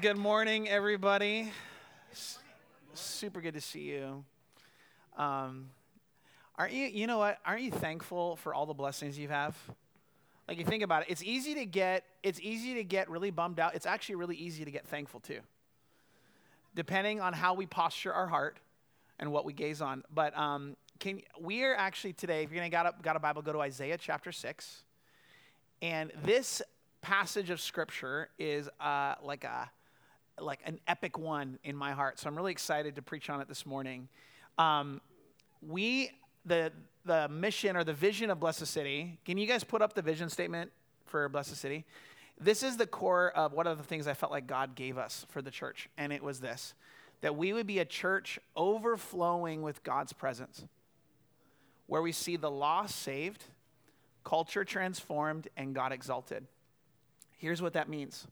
Good morning, everybody. Super good to see you. Um, aren't you? You know what? Aren't you thankful for all the blessings you have? Like you think about it, it's easy to get. It's easy to get really bummed out. It's actually really easy to get thankful too, depending on how we posture our heart and what we gaze on. But um, can we are actually today? If you're gonna got a, got a Bible, go to Isaiah chapter six, and this passage of scripture is uh, like a like an epic one in my heart. So I'm really excited to preach on it this morning. Um, we the the mission or the vision of Blessed City. Can you guys put up the vision statement for Blessed City? This is the core of one of the things I felt like God gave us for the church, and it was this: that we would be a church overflowing with God's presence, where we see the lost saved, culture transformed, and God exalted. Here's what that means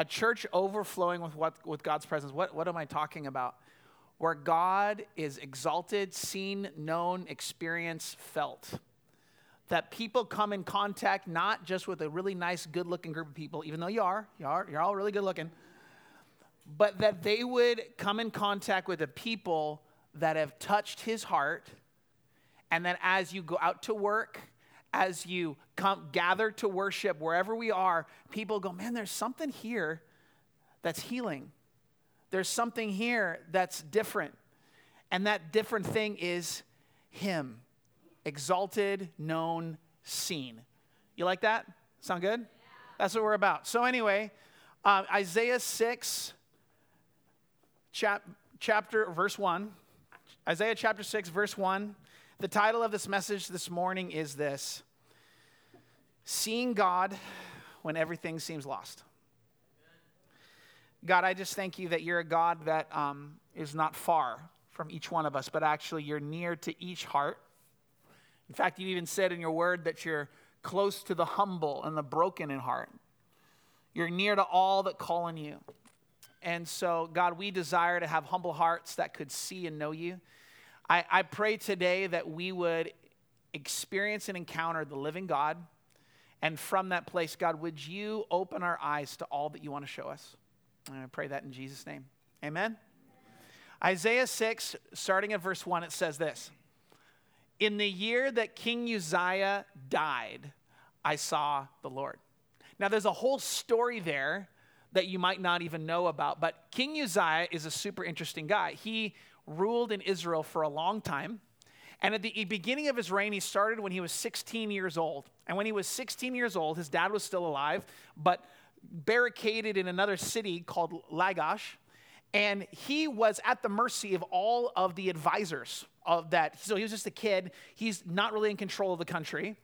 a church overflowing with, what, with God's presence. What, what am I talking about? Where God is exalted, seen, known, experienced, felt. That people come in contact not just with a really nice, good looking group of people, even though you are, you are, you're all really good looking, but that they would come in contact with the people that have touched his heart. And then as you go out to work, as you come gather to worship wherever we are, people go, man, there's something here that's healing. There's something here that's different. And that different thing is Him, exalted, known, seen. You like that? Sound good? Yeah. That's what we're about. So, anyway, uh, Isaiah 6, chap- chapter, verse 1. Isaiah chapter 6, verse 1. The title of this message this morning is this Seeing God when everything seems lost. God, I just thank you that you're a God that um, is not far from each one of us, but actually you're near to each heart. In fact, you even said in your word that you're close to the humble and the broken in heart. You're near to all that call on you. And so, God, we desire to have humble hearts that could see and know you. I, I pray today that we would experience and encounter the living God. And from that place, God, would you open our eyes to all that you want to show us? And I pray that in Jesus' name. Amen. Isaiah 6, starting at verse 1, it says this In the year that King Uzziah died, I saw the Lord. Now, there's a whole story there that you might not even know about, but King Uzziah is a super interesting guy. He ruled in Israel for a long time. And at the beginning of his reign, he started when he was 16 years old. And when he was 16 years old, his dad was still alive, but barricaded in another city called Lachish. And he was at the mercy of all of the advisors of that. So he was just a kid. He's not really in control of the country.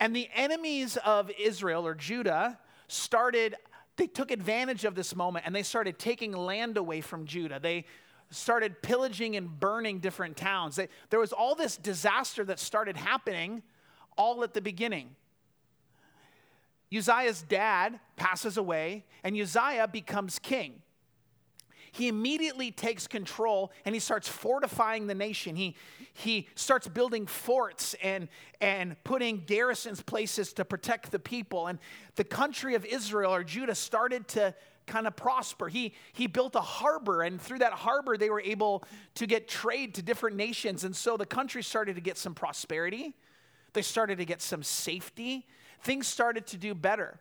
And the enemies of Israel or Judah started, they took advantage of this moment and they started taking land away from Judah. They started pillaging and burning different towns. There was all this disaster that started happening all at the beginning. Uzziah's dad passes away, and Uzziah becomes king. He immediately takes control and he starts fortifying the nation. He, he starts building forts and, and putting garrisons places to protect the people. And the country of Israel or Judah started to kind of prosper. He, he built a harbor, and through that harbor, they were able to get trade to different nations. And so the country started to get some prosperity, they started to get some safety. Things started to do better.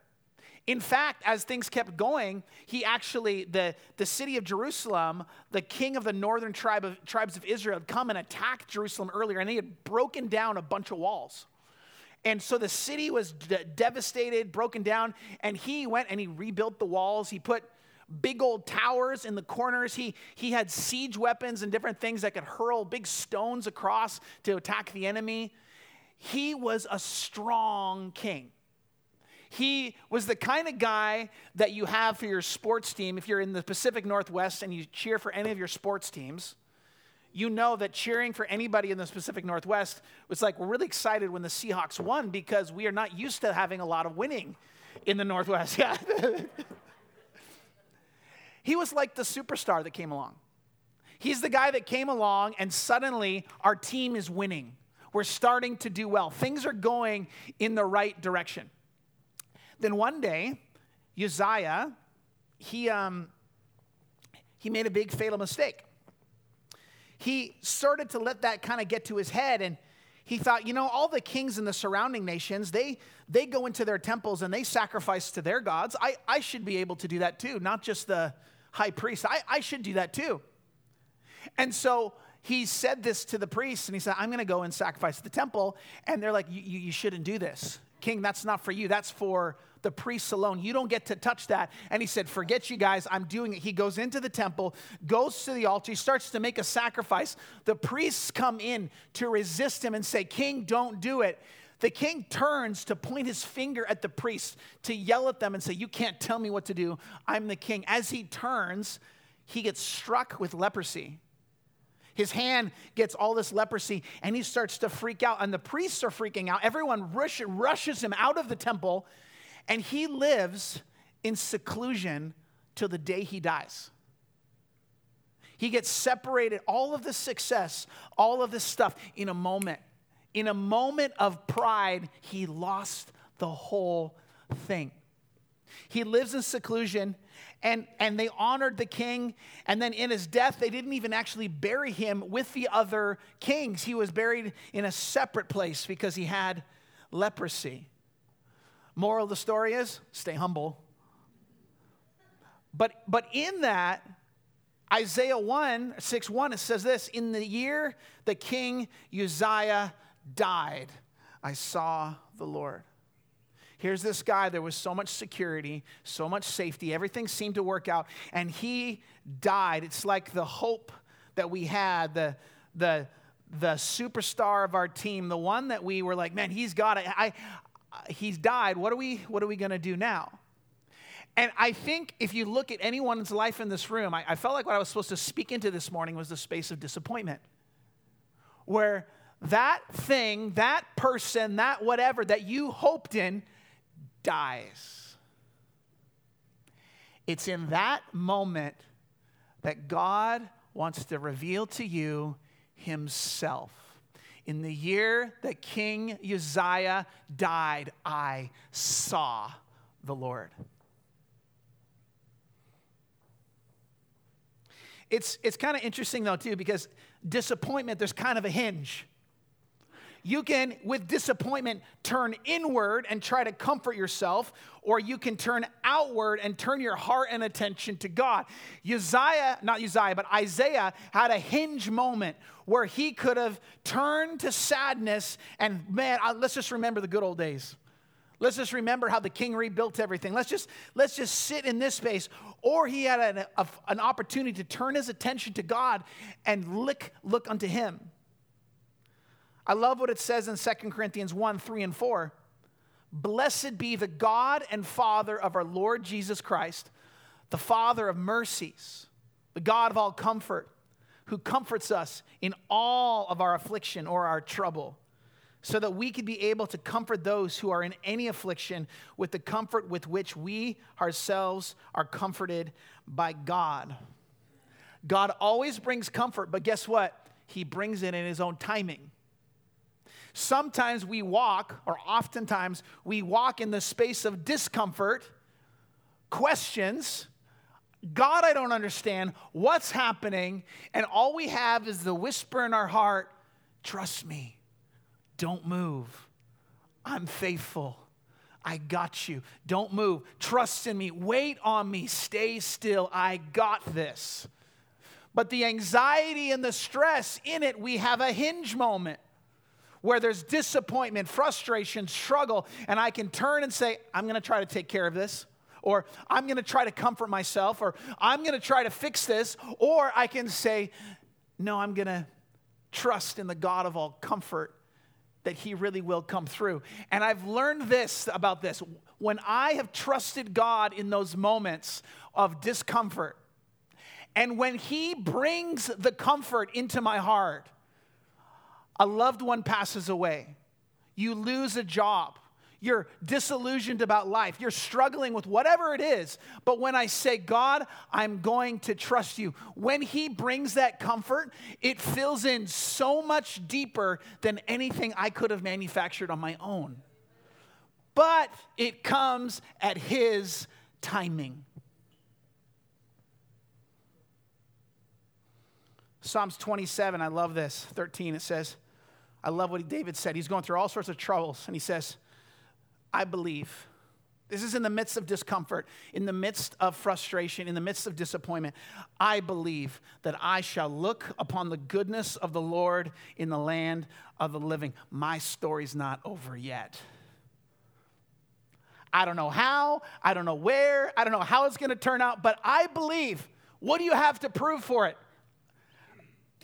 In fact, as things kept going, he actually, the, the city of Jerusalem, the king of the northern tribe of, tribes of Israel, had come and attacked Jerusalem earlier, and he had broken down a bunch of walls. And so the city was de- devastated, broken down, and he went and he rebuilt the walls. He put big old towers in the corners. He, he had siege weapons and different things that could hurl big stones across to attack the enemy. He was a strong king. He was the kind of guy that you have for your sports team. If you're in the Pacific Northwest and you cheer for any of your sports teams, you know that cheering for anybody in the Pacific Northwest was like, we're really excited when the Seahawks won because we are not used to having a lot of winning in the Northwest. Yeah. he was like the superstar that came along. He's the guy that came along, and suddenly our team is winning. We're starting to do well. Things are going in the right direction. Then one day, Uzziah he, um, he made a big fatal mistake. He started to let that kind of get to his head and he thought, you know, all the kings in the surrounding nations, they, they go into their temples and they sacrifice to their gods. I, I should be able to do that too, not just the high priest. I, I should do that too. And so he said this to the priests and he said, I'm going to go and sacrifice the temple. And they're like, you you shouldn't do this. King, that's not for you. That's for the priests alone. You don't get to touch that. And he said, Forget you guys, I'm doing it. He goes into the temple, goes to the altar, he starts to make a sacrifice. The priests come in to resist him and say, King, don't do it. The king turns to point his finger at the priests, to yell at them and say, You can't tell me what to do. I'm the king. As he turns, he gets struck with leprosy. His hand gets all this leprosy and he starts to freak out. And the priests are freaking out. Everyone rush, rushes him out of the temple and he lives in seclusion till the day he dies. He gets separated, all of the success, all of this stuff in a moment. In a moment of pride, he lost the whole thing. He lives in seclusion and, and they honored the king. And then in his death, they didn't even actually bury him with the other kings. He was buried in a separate place because he had leprosy. Moral of the story is stay humble. But, but in that, Isaiah 1, 6 1, it says this In the year the king Uzziah died, I saw the Lord. Here's this guy, there was so much security, so much safety, everything seemed to work out, and he died. It's like the hope that we had, the, the, the superstar of our team, the one that we were like, man, he's got it. I, Uh, he's died. What are we, what are we going to do now? And I think if you look at anyone's life in this room, I, I, felt like what I was supposed to speak into this morning was the space of disappointment. Where that thing, that person, that whatever that you hoped in dies. It's in that moment that God wants to reveal to you Himself. In the year that King Uzziah died, I saw the Lord. It's, it's kind of interesting, though, too, because disappointment, there's kind of a hinge. You can, with disappointment, turn inward and try to comfort yourself, or you can turn outward and turn your heart and attention to God. Uzziah, not Uzziah, but Isaiah had a hinge moment where he could have turned to sadness and, man, let's just remember the good old days. Let's just remember how the king rebuilt everything. Let's just, let's just sit in this space. Or he had an, a, an opportunity to turn his attention to God and look, look unto him. I love what it says in 2 Corinthians 1 3 and 4. Blessed be the God and Father of our Lord Jesus Christ, the Father of mercies, the God of all comfort, who comforts us in all of our affliction or our trouble, so that we could be able to comfort those who are in any affliction with the comfort with which we ourselves are comforted by God. God always brings comfort, but guess what? He brings it in His own timing. Sometimes we walk, or oftentimes we walk in the space of discomfort, questions. God, I don't understand what's happening. And all we have is the whisper in our heart trust me, don't move. I'm faithful. I got you. Don't move. Trust in me. Wait on me. Stay still. I got this. But the anxiety and the stress in it, we have a hinge moment where there's disappointment, frustration, struggle, and I can turn and say, I'm going to try to take care of this, or I'm going to try to comfort myself, or I'm going to try to fix this, or I can say, No, I'm going to trust in the God of all comfort that He really will come through. And I've learned this about this. When I have trusted God in those moments of discomfort, and when He brings the comfort into my heart, a loved one passes away, you lose a job, you're disillusioned about life, you're struggling with whatever it is. But when I say, God, I'm going to trust you, when He brings that comfort, it fills in so much deeper than anything I could have manufactured on my own. But it comes at His timing. Psalms 27, I love this. 13, it says, I love what David said. He's going through all sorts of troubles, and he says, I believe. This is in the midst of discomfort, in the midst of frustration, in the midst of disappointment. I believe that I shall look upon the goodness of the Lord in the land of the living. My story's not over yet. I don't know how, I don't know where, I don't know how it's going to turn out, but I believe. What do you have to prove for it?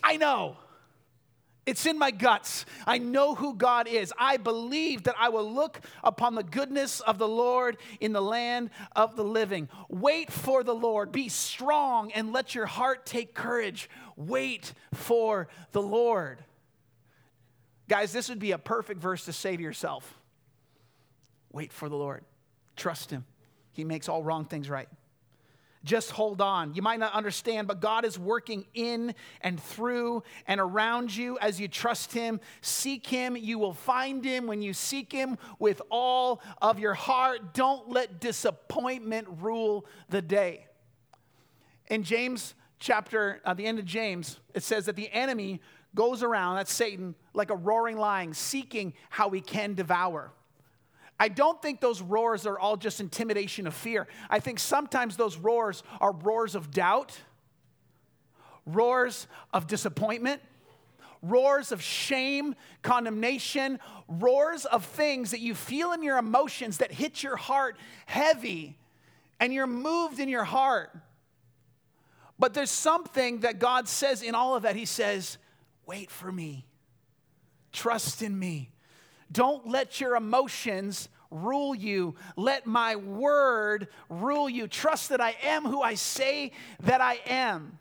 I know. It's in my guts. I know who God is. I believe that I will look upon the goodness of the Lord in the land of the living. Wait for the Lord. Be strong and let your heart take courage. Wait for the Lord. Guys, this would be a perfect verse to say to yourself Wait for the Lord. Trust Him. He makes all wrong things right. Just hold on. You might not understand, but God is working in and through and around you as you trust Him. Seek Him. You will find Him when you seek Him with all of your heart. Don't let disappointment rule the day. In James chapter, at uh, the end of James, it says that the enemy goes around, that's Satan, like a roaring lion, seeking how he can devour. I don't think those roars are all just intimidation of fear. I think sometimes those roars are roars of doubt, roars of disappointment, roars of shame, condemnation, roars of things that you feel in your emotions that hit your heart heavy and you're moved in your heart. But there's something that God says in all of that. He says, Wait for me, trust in me. Don't let your emotions rule you. Let my word rule you. Trust that I am who I say that I am.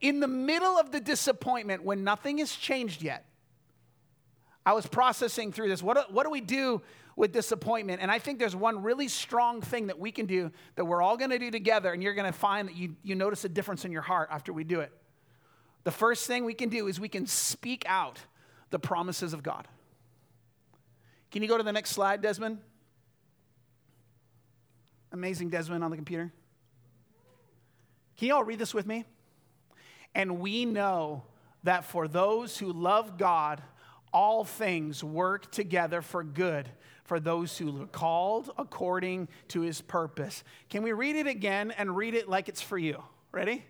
In the middle of the disappointment, when nothing has changed yet, I was processing through this. What do, what do we do with disappointment? And I think there's one really strong thing that we can do that we're all going to do together, and you're going to find that you, you notice a difference in your heart after we do it. The first thing we can do is we can speak out the promises of God. Can you go to the next slide, Desmond? Amazing Desmond on the computer. Can you all read this with me? And we know that for those who love God, all things work together for good for those who are called according to his purpose. Can we read it again and read it like it's for you? Ready?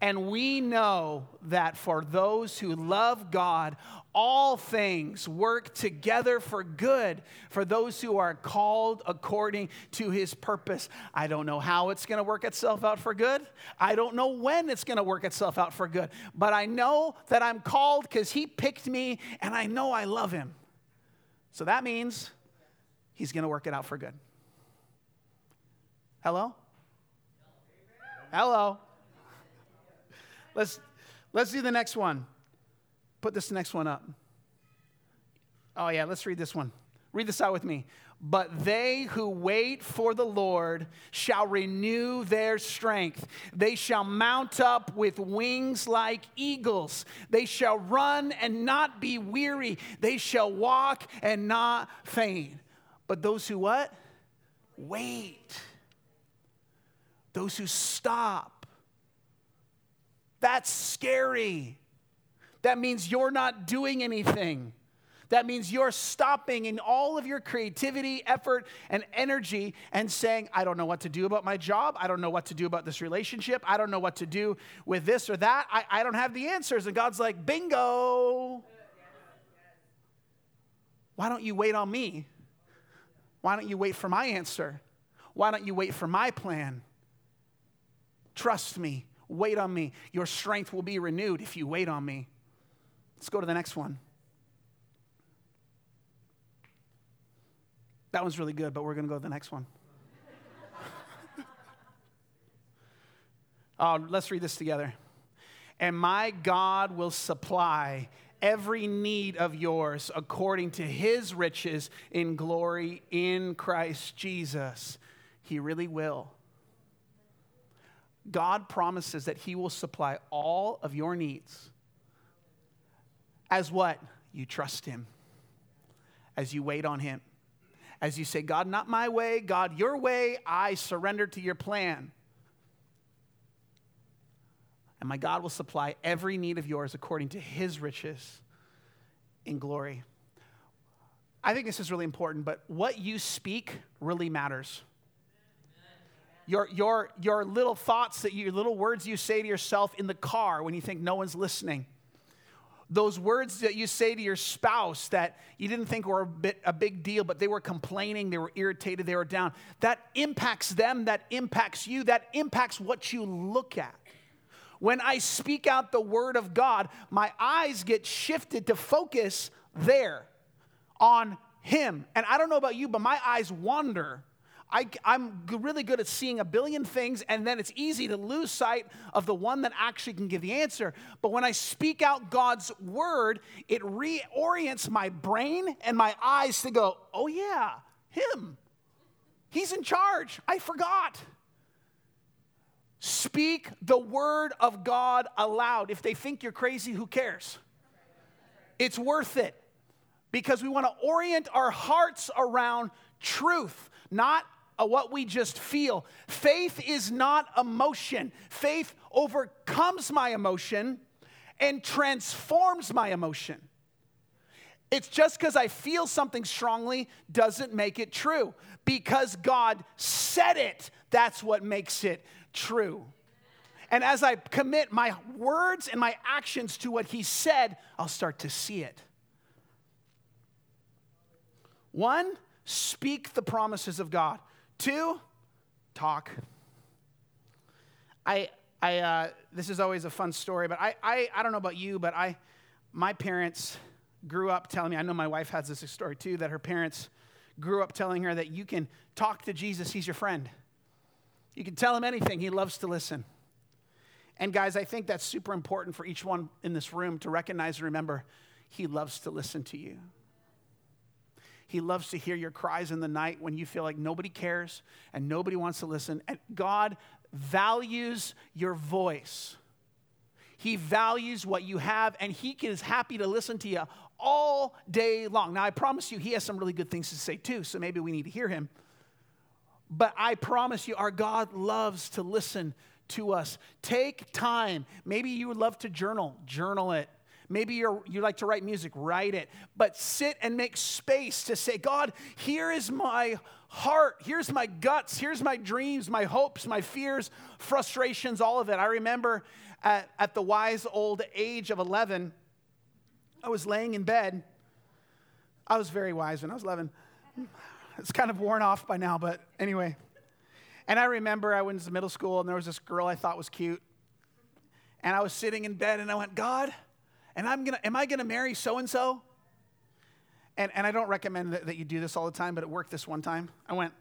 And we know that for those who love God, all things work together for good for those who are called according to his purpose. I don't know how it's going to work itself out for good. I don't know when it's going to work itself out for good. But I know that I'm called because he picked me and I know I love him. So that means he's going to work it out for good. Hello? Hello? Let's, let's do the next one. Put this next one up. Oh, yeah, let's read this one. Read this out with me. But they who wait for the Lord shall renew their strength. They shall mount up with wings like eagles. They shall run and not be weary. They shall walk and not faint. But those who what? Wait. Those who stop that's scary. That means you're not doing anything. That means you're stopping in all of your creativity, effort, and energy and saying, I don't know what to do about my job. I don't know what to do about this relationship. I don't know what to do with this or that. I, I don't have the answers. And God's like, bingo. Why don't you wait on me? Why don't you wait for my answer? Why don't you wait for my plan? Trust me. Wait on me. Your strength will be renewed if you wait on me. Let's go to the next one. That one's really good, but we're going to go to the next one. oh, let's read this together. And my God will supply every need of yours according to his riches in glory in Christ Jesus. He really will. God promises that He will supply all of your needs as what? You trust Him, as you wait on Him, as you say, God, not my way, God, your way, I surrender to your plan. and my God will supply every need of yours according to his riches in glory. I think this is really important, but what you speak really matters. Your, your, your little thoughts, that your little words you say to yourself in the car when you think no one's listening. Those words that you say to your spouse that you didn't think were a, bit, a big deal, but they were complaining, they were irritated, they were down. That impacts them, that impacts you, that impacts what you look at. When I speak out the word of God, my eyes get shifted to focus there on Him. And I don't know about you, but my eyes wander. I, am really good at seeing a billion things, and then it's easy to lose sight of the one that actually can give the answer. But when I speak out God's word, it reorients my brain and my eyes to go, oh, yeah, Him. He's in charge. I forgot. Speak the word of God aloud. If they think you're crazy, who cares? It's worth it because we want to orient our hearts around truth, not Uh, what we just feel. Faith is not emotion, faith overcomes my emotion and transforms my emotion. It's just because I feel something strongly doesn't make it true. Because God said it, that's what makes it true. And as I commit my words and my actions to what He said, I'll start to see it. One, speak the promises of God. Two, talk. I, I, uh, this is always a fun story, but I, I, I don't know about you, but I, my parents grew up telling me, I know my wife has this story too, that her parents grew up telling her that you can talk to Jesus, he's your friend. You can tell him anything, he loves to listen. And guys, I think that's super important for each one in this room to recognize and remember he loves to listen to you. He loves to hear your cries in the night when you feel like nobody cares and nobody wants to listen. And God values your voice. He values what you have, and He is happy to listen to you all day long. Now, I promise you, He has some really good things to say too, so maybe we need to hear Him. But I promise you, our God loves to listen to us. Take time. Maybe you would love to journal, journal it. Maybe you're, you like to write music, write it. But sit and make space to say, God, here is my heart. Here's my guts. Here's my dreams, my hopes, my fears, frustrations, all of it. I remember at, at the wise old age of 11, I was laying in bed. I was very wise when I was 11. It's kind of worn off by now, but anyway. And I remember I went to middle school and there was this girl I thought was cute. And I was sitting in bed and I went, God, and I'm gonna, am I gonna marry so and so? And and I don't recommend that, that you do this all the time, but it worked this one time. I went,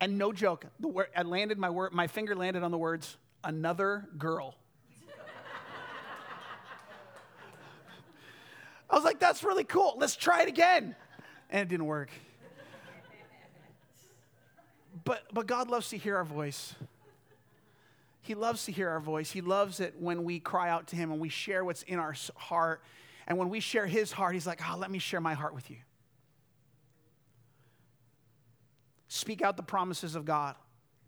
and no joke, the word, I landed my word, my finger landed on the words, another girl. I was like, that's really cool. Let's try it again. And it didn't work. But, but God loves to hear our voice. He loves to hear our voice. He loves it when we cry out to Him and we share what's in our heart. And when we share His heart, He's like, oh, let me share my heart with you. Speak out the promises of God,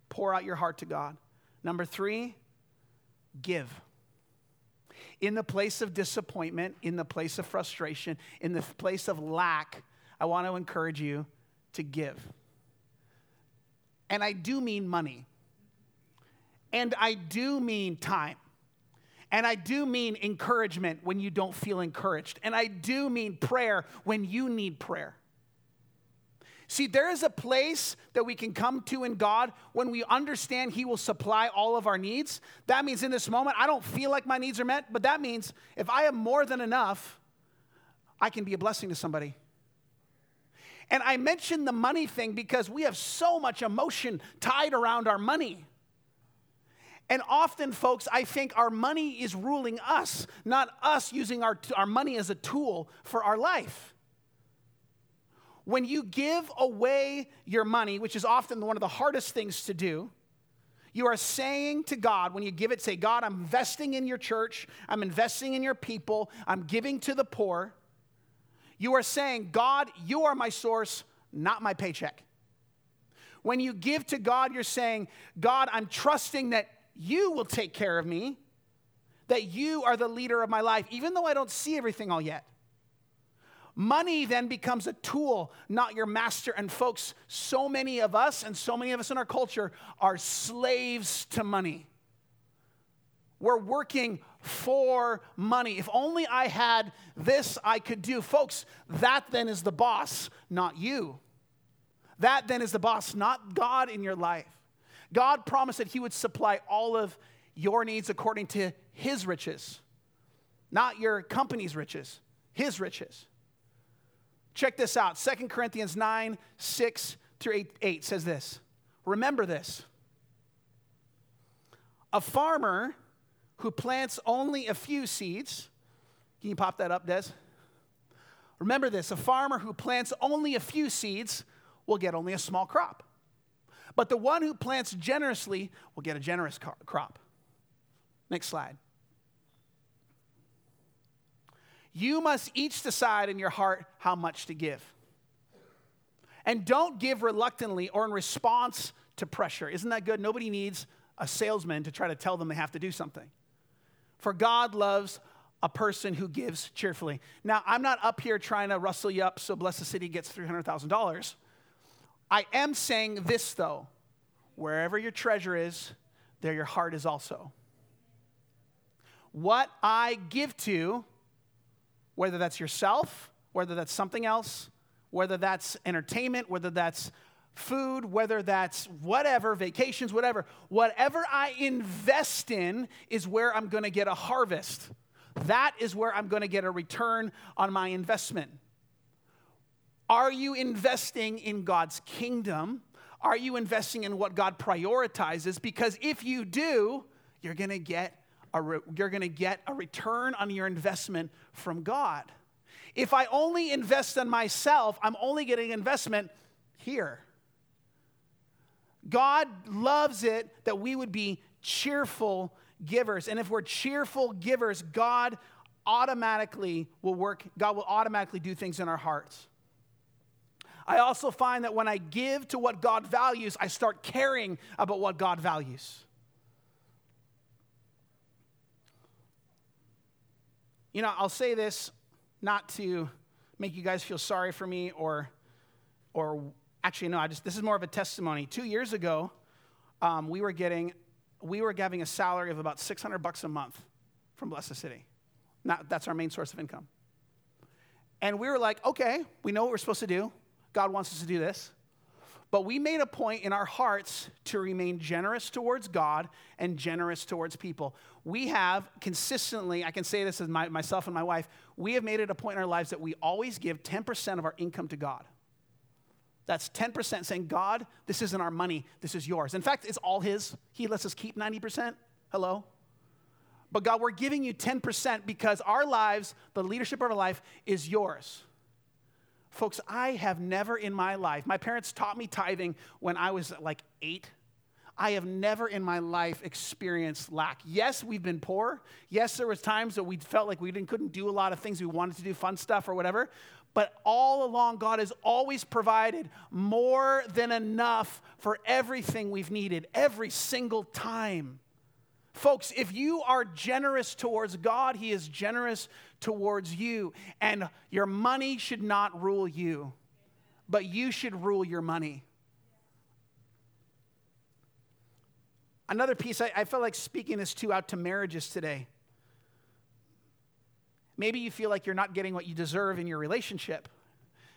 pour out your heart to God. Number three, give. In the place of disappointment, in the place of frustration, in the place of lack, I want to encourage you to give. And I do mean money. And I do mean time. And I do mean encouragement when you don't feel encouraged. And I do mean prayer when you need prayer. See, there is a place that we can come to in God when we understand He will supply all of our needs. That means in this moment, I don't feel like my needs are met, but that means if I have more than enough, I can be a blessing to somebody. And I mentioned the money thing because we have so much emotion tied around our money. And often, folks, I think our money is ruling us, not us using our, our money as a tool for our life. When you give away your money, which is often one of the hardest things to do, you are saying to God, when you give it, say, God, I'm investing in your church, I'm investing in your people, I'm giving to the poor. You are saying, God, you are my source, not my paycheck. When you give to God, you're saying, God, I'm trusting that you will take care of me, that you are the leader of my life, even though I don't see everything all yet. Money then becomes a tool, not your master. And folks, so many of us and so many of us in our culture are slaves to money. We're working for money. If only I had this, I could do. Folks, that then is the boss, not you. That then is the boss, not God in your life. God promised that He would supply all of your needs according to His riches, not your company's riches, His riches. Check this out 2 Corinthians 9, 6 through 8, 8 says this. Remember this. A farmer who plants only a few seeds, can you pop that up, Des? Remember this a farmer who plants only a few seeds will get only a small crop. But the one who plants generously will get a generous crop. Next slide. You must each decide in your heart how much to give. And don't give reluctantly or in response to pressure. Isn't that good? Nobody needs a salesman to try to tell them they have to do something. For God loves a person who gives cheerfully. Now, I'm not up here trying to rustle you up so Blessed City gets $300,000. I am saying this, though wherever your treasure is, there your heart is also. What I give to whether that's yourself, whether that's something else, whether that's entertainment, whether that's food, whether that's whatever, vacations, whatever. Whatever I invest in is where I'm to get a harvest. That is where I'm to get a return on my investment. Are you investing in God's kingdom? Are you investing in what God prioritizes? Because if you do, you're going to get a re- you're going to get a return on your investment from God. If I only invest in myself, I'm only getting investment here. God loves it that we would be cheerful givers. And if we're cheerful givers, God automatically will work, God will automatically do things in our hearts. I also find that when I give to what God values, I start caring about what God values. You know, I'll say this not to make you guys feel sorry for me or, or actually, no, I just, this is more of a testimony. Two years ago, um, we were getting, we were having a salary of about 600 bucks a month from Blessed City. Not, that's our main source of income. And we were like, okay, we know what we're supposed to do. God wants us to do this. But we made a point in our hearts to remain generous towards God and generous towards people. We have consistently, I can say this as my, myself and my wife, we have made it a point in our lives that we always give 10% of our income to God. That's 10% saying, God, this isn't our money, this is yours. In fact, it's all His. He lets us keep 90%. Hello? But God, we're giving you 10% because our lives, the leadership of our life, is yours. Folks, I have never in my life, my parents taught me tithing when I was like eight. I have never in my life experienced lack. Yes, we've been poor. Yes, there was times that we felt like we didn't, couldn't do a lot of things. We wanted to do fun stuff or whatever. But all along, God has always provided more than enough for everything we've needed, every single time. Folks, if you are generous towards God, He is generous towards you. And your money should not rule you, but you should rule your money. Another piece, I, I felt like speaking this to out to marriages today. Maybe you feel like you're not getting what you deserve in your relationship.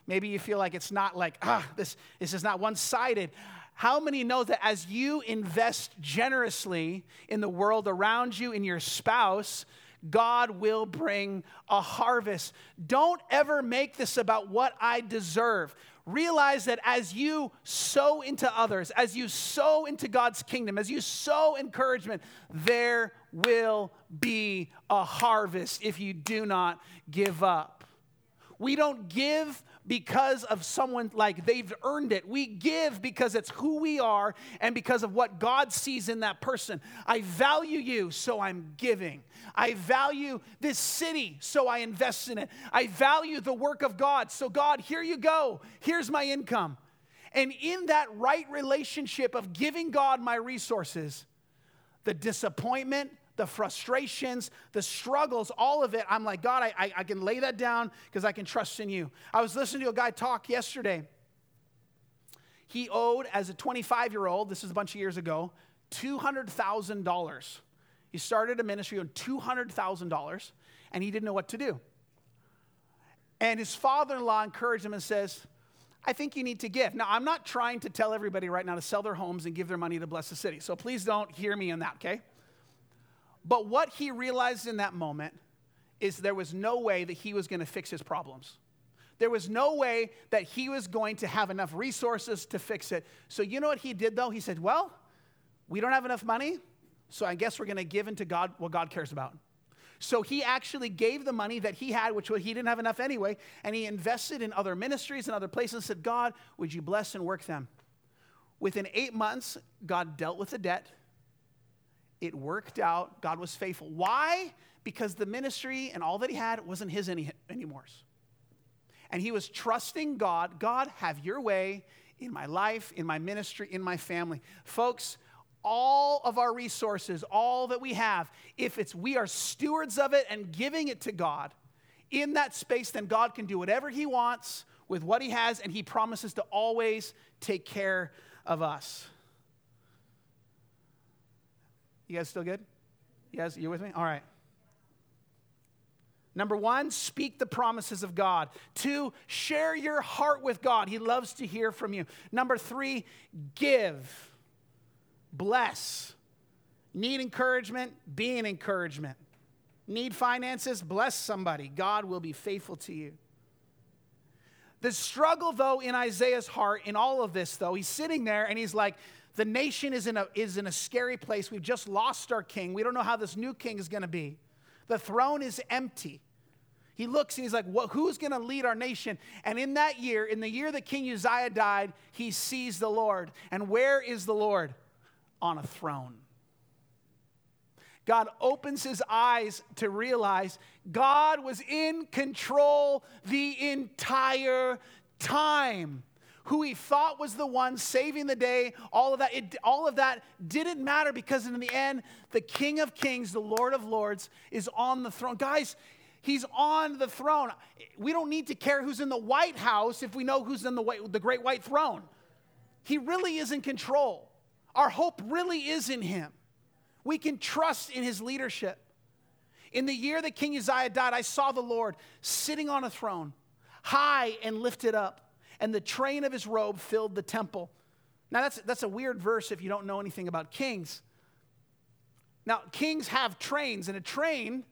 Maybe you feel like it's not like, ah, this, this is not one sided. How many know that as you invest generously in the world around you, in your spouse, God will bring a harvest. Don't ever make this about what I deserve. Realize that as you sow into others, as you sow into God's kingdom, as you sow encouragement, there will be a harvest if you do not give up. We don't give because of someone like they've earned it. We give because it's who we are and because of what God sees in that person. I value you, so I'm giving. I value this city, so I invest in it. I value the work of God. So, God, here you go. Here's my income. And in that right relationship of giving God my resources, the disappointment, the frustrations, the struggles, all of it, I'm like, God, I, I, I can lay that down because I can trust in you. I was listening to a guy talk yesterday. He owed, as a 25 year old, this is a bunch of years ago, $200,000. He started a ministry on $200,000 and he didn't know what to do. And his father in law encouraged him and says, I think you need to give. Now, I'm not trying to tell everybody right now to sell their homes and give their money to bless the city. So please don't hear me in that, okay? But what he realized in that moment is there was no way that he was going to fix his problems. There was no way that he was going to have enough resources to fix it. So, you know what he did though? He said, Well, we don't have enough money, so I guess we're going to give into God what God cares about. So he actually gave the money that he had, which he didn't have enough anyway, and he invested in other ministries and other places and said, God, would you bless and work them? Within eight months, God dealt with the debt. It worked out. God was faithful. Why? Because the ministry and all that he had wasn't his any, anymore. And he was trusting God God, have your way in my life, in my ministry, in my family. Folks, all of our resources, all that we have, if it's we are stewards of it and giving it to God, in that space, then God can do whatever He wants with what He has, and He promises to always take care of us. You guys still good? You you with me? All right. Number one, speak the promises of God. Two, share your heart with God. He loves to hear from you. Number three, give bless. Need encouragement? Be an encouragement. Need finances? Bless somebody. God will be faithful to you. The struggle, though, in Isaiah's heart, in all of this, though, he's sitting there and he's like, the nation is in a, is in a scary place. We've just lost our king. We don't know how this new king is going to be. The throne is empty. He looks and he's like, well, Who's going to lead our nation? And in that year, in the year that King Uzziah died, he sees the Lord. And where is the Lord? on a throne. God opens his eyes to realize God was in control the entire time. Who he thought was the one saving the day, all of that, it, all of that didn't matter because in the end, the King of Kings, the Lord of Lords, is on the throne. Guys, he's on the throne. We don't need to care who's in the White House if we know who's in the, white, the great white throne. He really is in control. Our hope really is in him. We can trust in his leadership. In the year that King Uzziah died, I saw the Lord sitting on a throne, high and lifted up, and the train of his robe filled the temple. Now, that's, that's a weird verse if you don't know anything about kings. Now, kings have trains, and a train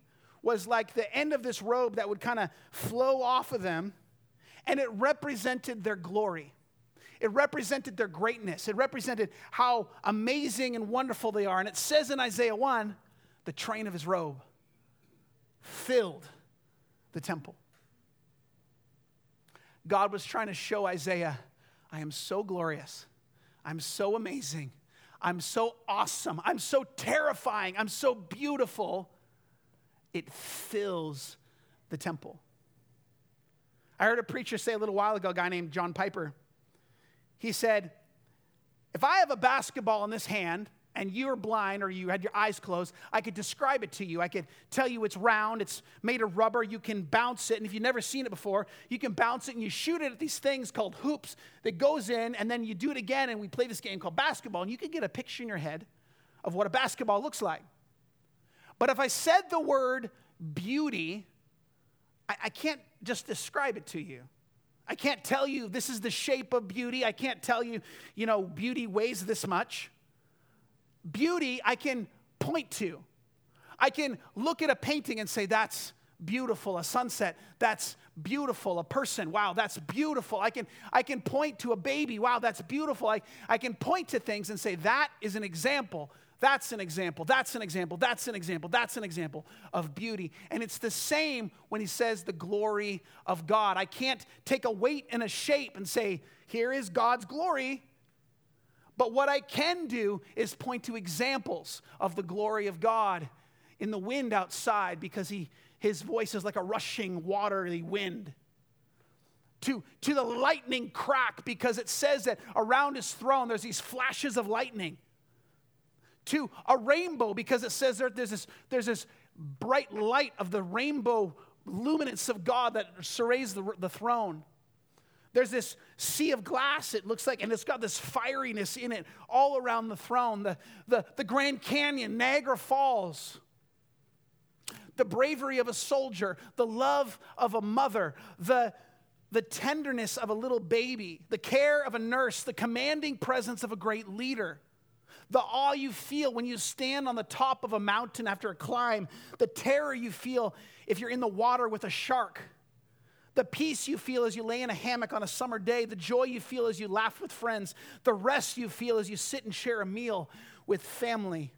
was like the end of this robe that would kind of flow off of them, and it represented their glory. It represented their greatness. It represented how amazing and wonderful they are. And it says in Isaiah 1 the train of his robe filled the temple. God was trying to show Isaiah, I am so glorious. I'm so amazing. I'm so awesome. I'm so terrifying. I'm so beautiful. It fills the temple. I heard a preacher say a little while ago, a guy named John Piper. He said, If I have a basketball in this hand and you're blind or you had your eyes closed, I could describe it to you. I could tell you it's round, it's made of rubber, you can bounce it. And if you've never seen it before, you can bounce it and you shoot it at these things called hoops that goes in, and then you do it again, and we play this game called basketball. And you can get a picture in your head of what a basketball looks like. But if I said the word beauty, I, I can't just describe it to you. I can't tell you this is the shape of beauty. I can't tell you, you know, beauty weighs this much. Beauty, I can point to. I can look at a painting and say, that's beautiful. A sunset, that's beautiful. A person, wow, that's beautiful. I can, I can point to a baby, wow, that's beautiful. I, I can point to things and say, that is an example that's an example. That's an example. That's an example. That's an example of beauty. And it's the same when he says the glory of God. I can't take a weight and a shape and say, here is God's glory. But what I can do is point to examples of the glory of God in the wind outside because he, his voice is like a rushing, watery wind. to, to the lightning crack because it says that around his throne there's these flashes of lightning. To a rainbow because it says there, there's, this, there's this bright light of the rainbow luminance of God that surrounds the, the throne. There's this sea of glass, it looks like, and it's got this fieriness in it all around the throne. The, the, the Grand Canyon, Niagara Falls, the bravery of a soldier, the love of a mother, the, the tenderness of a little baby, the care of a nurse, the commanding presence of a great leader, the awe you feel when you stand on the top of a mountain after a climb, the terror you feel if you're in the water with a shark the peace you feel as you lay in a hammock on a summer day, the joy you feel as you laugh with friends, the rest you feel as you sit and share a meal with family.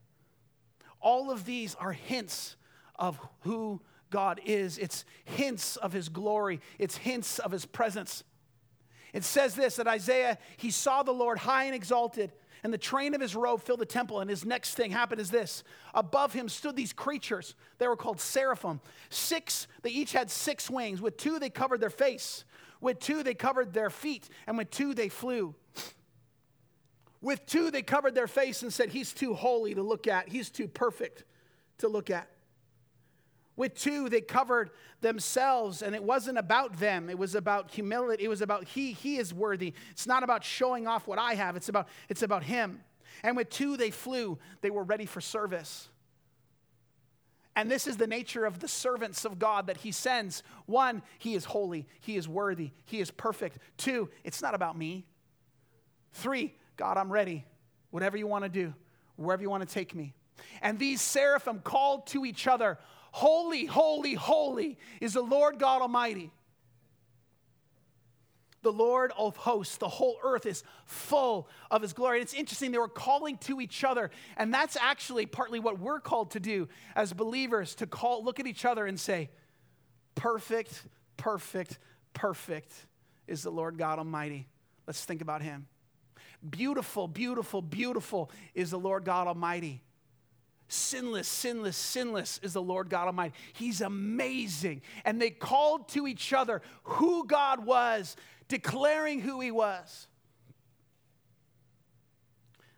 All of these are hints of who God is. It's hints of his glory, it's hints of his presence. It says this that Isaiah, he saw the Lord high and exalted and the train of his robe filled the temple. And his next thing happened is this above him stood these creatures. They were called seraphim. Six, they each had six wings. With two, they covered their face. With two, they covered their feet. And with two, they flew. With two, they covered their face and said, He's too holy to look at, He's too perfect to look at. With two, they covered themselves, and it wasn't about them. It was about humility. It was about he, he is worthy. It's not about showing off what I have, it's about, it's about him. And with two, they flew. They were ready for service. And this is the nature of the servants of God that he sends. One, he is holy, he is worthy, he is perfect. Two, it's not about me. Three, God, I'm ready. Whatever you want to do, wherever you want to take me. And these seraphim called to each other, Holy, holy, holy is the Lord God Almighty. The Lord of hosts, the whole earth is full of his glory. And it's interesting, they were calling to each other. And that's actually partly what we're called to do as believers to call, look at each other and say, Perfect, perfect, perfect is the Lord God Almighty. Let's think about him. Beautiful, beautiful, beautiful is the Lord God Almighty. Sinless, sinless, sinless is the Lord God Almighty. He's amazing. And they called to each other who God was, declaring who He was.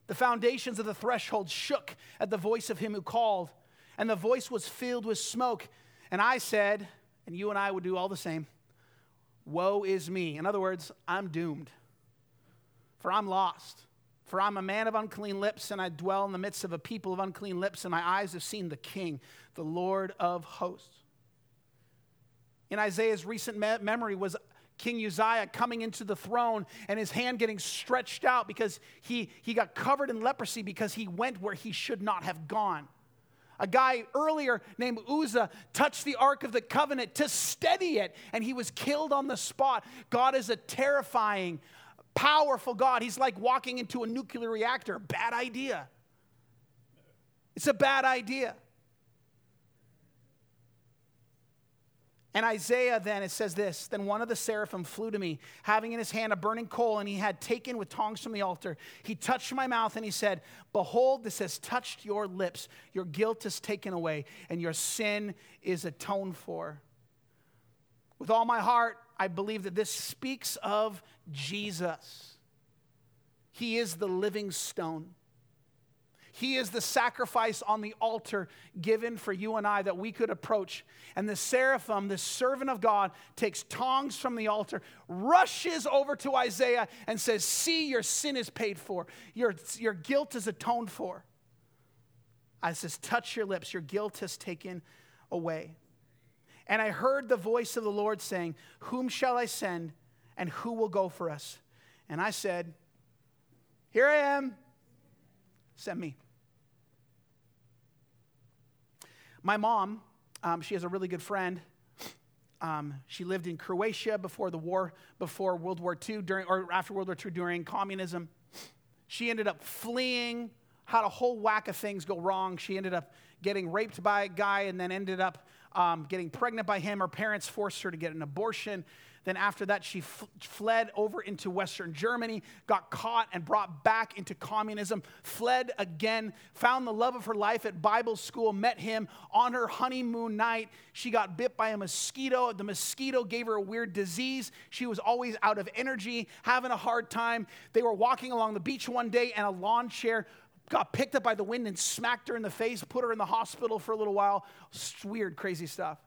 The foundations of the threshold shook at the voice of Him who called, and the voice was filled with smoke. And I said, and you and I would do all the same Woe is me. In other words, I'm doomed, for I'm lost. For I'm a man of unclean lips, and I dwell in the midst of a people of unclean lips, and my eyes have seen the King, the Lord of hosts. In Isaiah's recent me- memory was King Uzziah coming into the throne and his hand getting stretched out because he, he got covered in leprosy because he went where he should not have gone. A guy earlier named Uzzah touched the Ark of the Covenant to steady it, and he was killed on the spot. God is a terrifying, powerful God. He's like walking into a nuclear reactor. Bad idea. It's a bad idea. And Isaiah then, it says this Then one of the seraphim flew to me, having in his hand a burning coal, and he had taken with tongs from the altar. He touched my mouth, and he said, Behold, this has touched your lips. Your guilt is taken away, and your sin is atoned for. With all my heart, I believe that this speaks of Jesus. He is the living stone. He is the sacrifice on the altar given for you and I that we could approach. And the seraphim, the servant of God, takes tongs from the altar, rushes over to Isaiah, and says, See, your sin is paid for, your, your guilt is atoned for. I says, Touch your lips, your guilt has taken away. And I heard the voice of the Lord saying, Whom shall I send, and who will go for us? And I said, Here I am, send me. My mom, um, she has a really good friend. Um, she lived in Croatia before the war, before World War II, during, or after World War II during communism. She ended up fleeing, had a whole whack of things go wrong. She ended up getting raped by a guy and then ended up um, getting pregnant by him. Her parents forced her to get an abortion. Then, after that, she f- fled over into Western Germany, got caught and brought back into communism, fled again, found the love of her life at Bible school, met him on her honeymoon night. She got bit by a mosquito. The mosquito gave her a weird disease. She was always out of energy, having a hard time. They were walking along the beach one day, and a lawn chair got picked up by the wind and smacked her in the face, put her in the hospital for a little while. Weird, crazy stuff.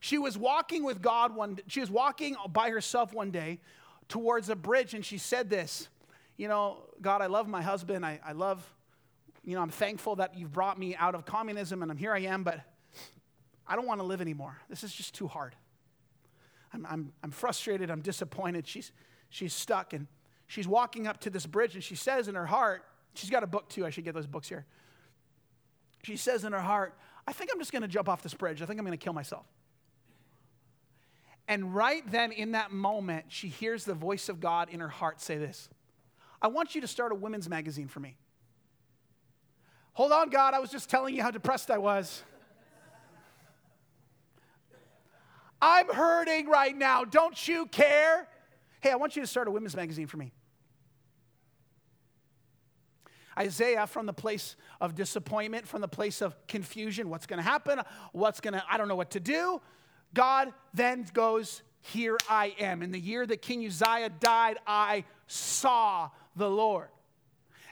She was walking with God one she was walking by herself one day towards a bridge and she said this, you know, God, I love my husband. I, I love, you know, I'm thankful that you've brought me out of communism and I'm here I am, but I don't want to live anymore. This is just too hard. I'm, I'm, I'm frustrated. I'm disappointed. She's, she's stuck and she's walking up to this bridge and she says in her heart, she's got a book too. I should get those books here. She says in her heart, I think I'm just going to jump off this bridge. I think I'm going to kill myself. And right then, in that moment, she hears the voice of God in her heart say this I want you to start a women's magazine for me. Hold on, God, I was just telling you how depressed I was. I'm hurting right now. Don't you care? Hey, I want you to start a women's magazine for me. Isaiah, from the place of disappointment, from the place of confusion, what's going to happen? What's going to, I don't know what to do. God then goes, Here I am. In the year that King Uzziah died, I saw the Lord.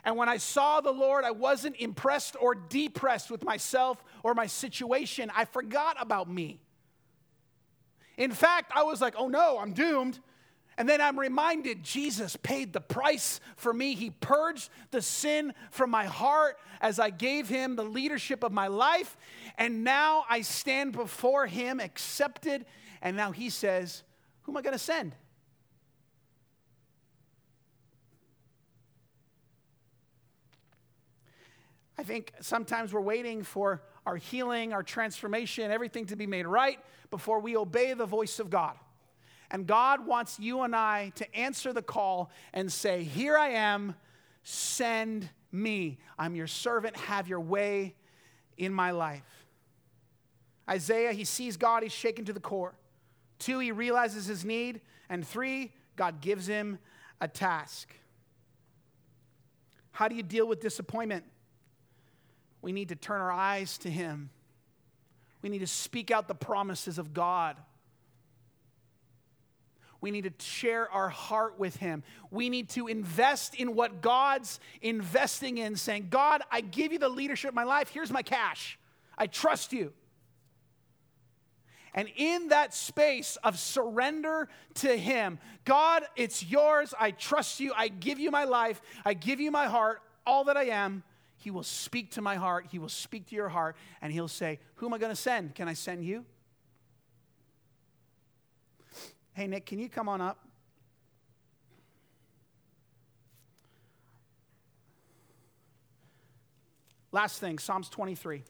And when I saw the Lord, I wasn't impressed or depressed with myself or my situation. I forgot about me. In fact, I was like, oh no, I'm doomed. And then I'm reminded Jesus paid the price for me. He purged the sin from my heart as I gave him the leadership of my life. And now I stand before him accepted. And now he says, Who am I going to send? I think sometimes we're waiting for our healing, our transformation, everything to be made right before we obey the voice of God. And God wants you and I to answer the call and say, Here I am, send me. I'm your servant, have your way in my life. Isaiah, he sees God, he's shaken to the core. Two, he realizes his need. And three, God gives him a task. How do you deal with disappointment? We need to turn our eyes to him. We need to speak out the promises of God. We need to share our heart with Him. We need to invest in what God's investing in, saying, God, I give you the leadership of my life. Here's my cash. I trust you. And in that space of surrender to Him, God, it's yours. I trust you. I give you my life. I give you my heart, all that I am. He will speak to my heart. He will speak to your heart. And He'll say, Who am I going to send? Can I send you? Hey, Nick, can you come on up? Last thing, Psalms 23.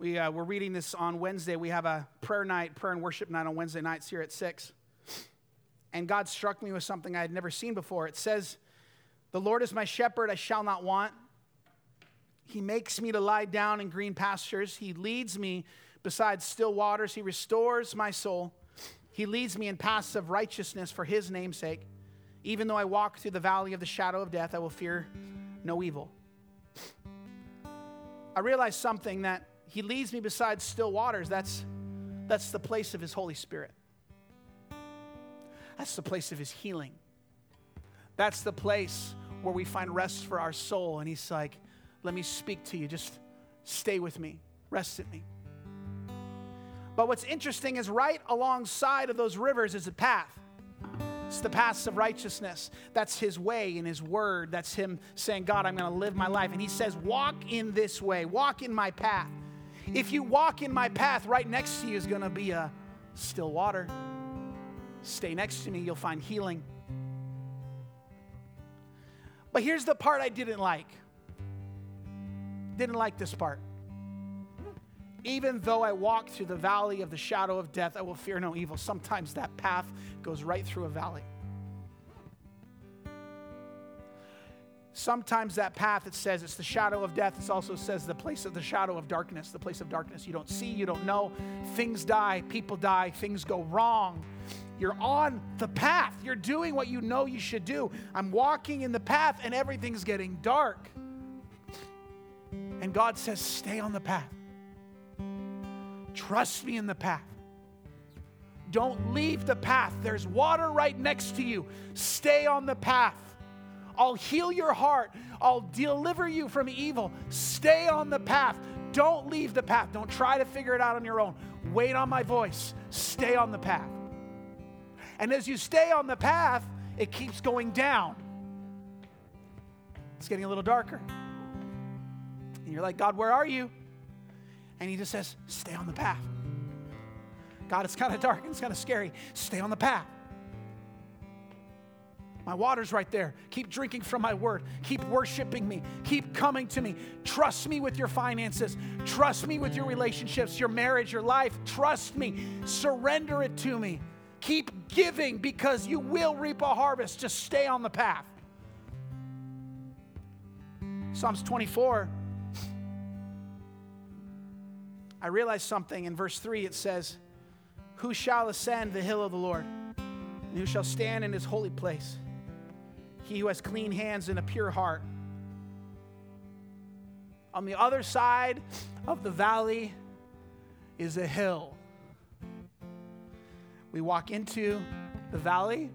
We, uh, we're reading this on Wednesday. We have a prayer night, prayer and worship night on Wednesday nights here at 6. And God struck me with something I had never seen before. It says, The Lord is my shepherd, I shall not want. He makes me to lie down in green pastures. He leads me beside still waters. He restores my soul. He leads me in paths of righteousness for his name's sake. Even though I walk through the valley of the shadow of death, I will fear no evil. I realize something that he leads me beside still waters. That's, that's the place of his Holy Spirit. That's the place of his healing. That's the place where we find rest for our soul. And he's like, let me speak to you. Just stay with me, rest at me. But what's interesting is right alongside of those rivers is a path. It's the paths of righteousness. That's his way in his word. That's him saying, God, I'm going to live my life. And he says, Walk in this way, walk in my path. If you walk in my path, right next to you is going to be a still water. Stay next to me, you'll find healing. But here's the part I didn't like. Didn't like this part. Even though I walk through the valley of the shadow of death, I will fear no evil. Sometimes that path goes right through a valley. sometimes that path, it says it's the shadow of death. It also says the place of the shadow of darkness, the place of darkness. You don't see, you don't know. Things die, people die, things go wrong. You're on the path. You're doing what you know you should do. I'm walking in the path and everything's getting dark. And God says, Stay on the path. Trust me in the path. Don't leave the path. There's water right next to you. Stay on the path. I'll heal your heart. I'll deliver you from evil. Stay on the path. Don't leave the path. Don't try to figure it out on your own. Wait on my voice. Stay on the path. And as you stay on the path, it keeps going down. It's getting a little darker. And you're like, God, where are you? And He just says, Stay on the path. God, it's kind of dark and it's kind of scary. Stay on the path. My water's right there. Keep drinking from my word. Keep worshiping me. Keep coming to me. Trust me with your finances. Trust me with your relationships, your marriage, your life. Trust me. Surrender it to me. Keep giving because you will reap a harvest. Just stay on the path. Psalms 24. I realized something in verse 3. It says, Who shall ascend the hill of the Lord? And who shall stand in his holy place? He who has clean hands and a pure heart. On the other side of the valley is a hill. We walk into the valley,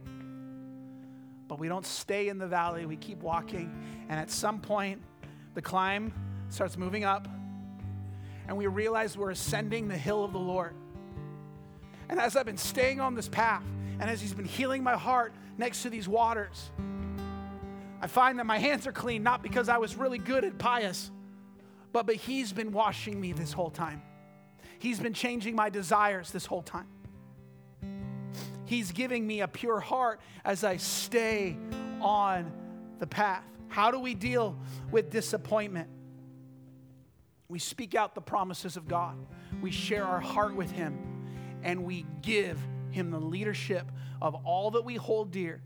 but we don't stay in the valley. We keep walking. And at some point, the climb starts moving up, and we realize we're ascending the hill of the Lord. And as I've been staying on this path, and as He's been healing my heart next to these waters, I find that my hands are clean, not because I was really good at pious, but, but He's been washing me this whole time. He's been changing my desires this whole time. He's giving me a pure heart as I stay on the path. How do we deal with disappointment? We speak out the promises of God, we share our heart with Him, and we give Him the leadership of all that we hold dear,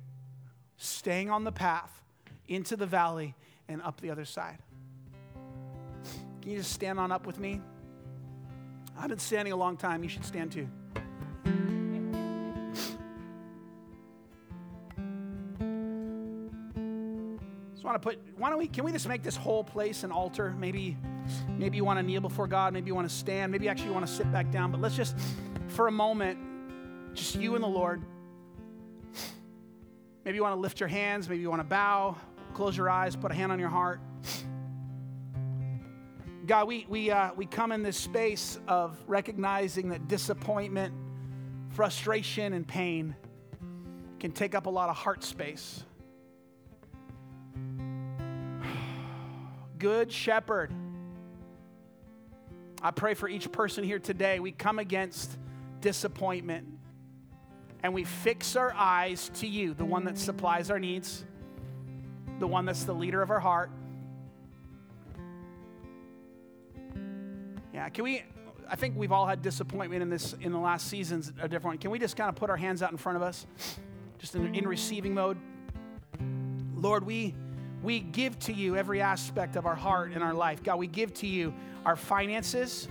staying on the path into the valley and up the other side. Can you just stand on up with me? I've been standing a long time. You should stand too. Want to put, why don't we, can we just make this whole place an altar? Maybe, maybe you want to kneel before God. Maybe you want to stand. Maybe actually you want to sit back down. But let's just, for a moment, just you and the Lord. Maybe you want to lift your hands. Maybe you want to bow. Close your eyes, put a hand on your heart. God, we, we, uh, we come in this space of recognizing that disappointment, frustration, and pain can take up a lot of heart space. Good shepherd. I pray for each person here today. We come against disappointment and we fix our eyes to you, the one that supplies our needs the one that's the leader of our heart. Yeah, can we? I think we've all had disappointment in this in the last seasons, a different one. Can we just kind of put our hands out in front of us, just in, in receiving mode? Lord, we we give to you every aspect of our heart and our life. God, we give to you our finances,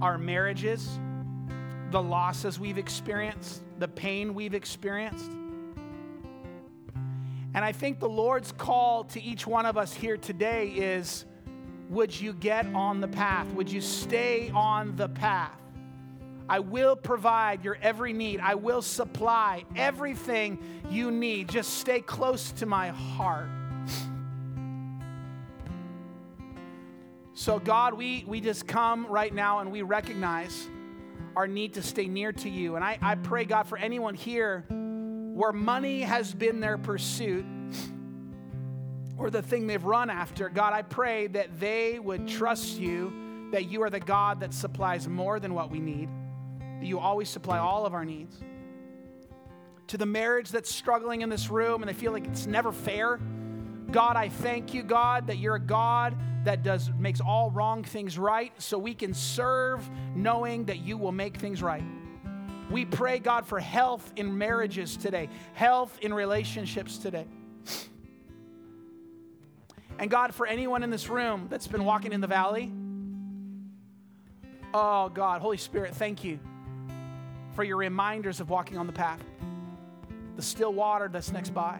our marriages, the losses we've experienced, the pain we've experienced. And I think the Lord's call to each one of us here today is would you get on the path? Would you stay on the path? I will provide your every need. I will supply everything you need. Just stay close to my heart. So, God, we, we just come right now and we recognize our need to stay near to you. And I, I pray, God, for anyone here where money has been their pursuit or the thing they've run after, God, I pray that they would trust you, that you are the God that supplies more than what we need, that you always supply all of our needs. To the marriage that's struggling in this room and they feel like it's never fair, God, I thank you, God, that you're a God that does makes all wrong things right so we can serve knowing that you will make things right. We pray, God, for health in marriages today, health in relationships today. And God, for anyone in this room that's been walking in the valley, oh God, Holy Spirit, thank you for your reminders of walking on the path, the still water that's next by.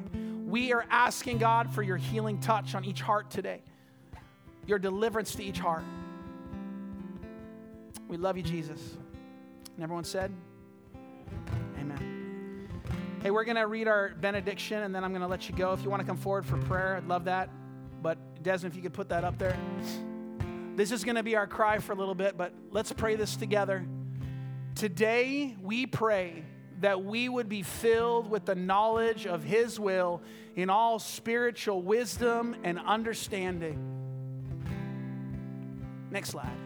We are asking God for your healing touch on each heart today, your deliverance to each heart. We love you, Jesus. And everyone said, Amen. Hey, we're going to read our benediction and then I'm going to let you go. If you want to come forward for prayer, I'd love that. But Desmond, if you could put that up there. This is going to be our cry for a little bit, but let's pray this together. Today, we pray that we would be filled with the knowledge of His will in all spiritual wisdom and understanding. Next slide.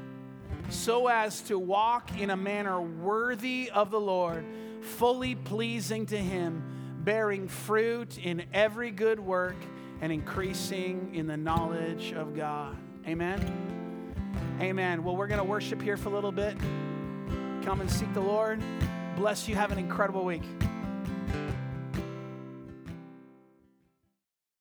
So as to walk in a manner worthy of the Lord, fully pleasing to Him, bearing fruit in every good work and increasing in the knowledge of God. Amen. Amen. Well, we're going to worship here for a little bit. Come and seek the Lord. Bless you. Have an incredible week.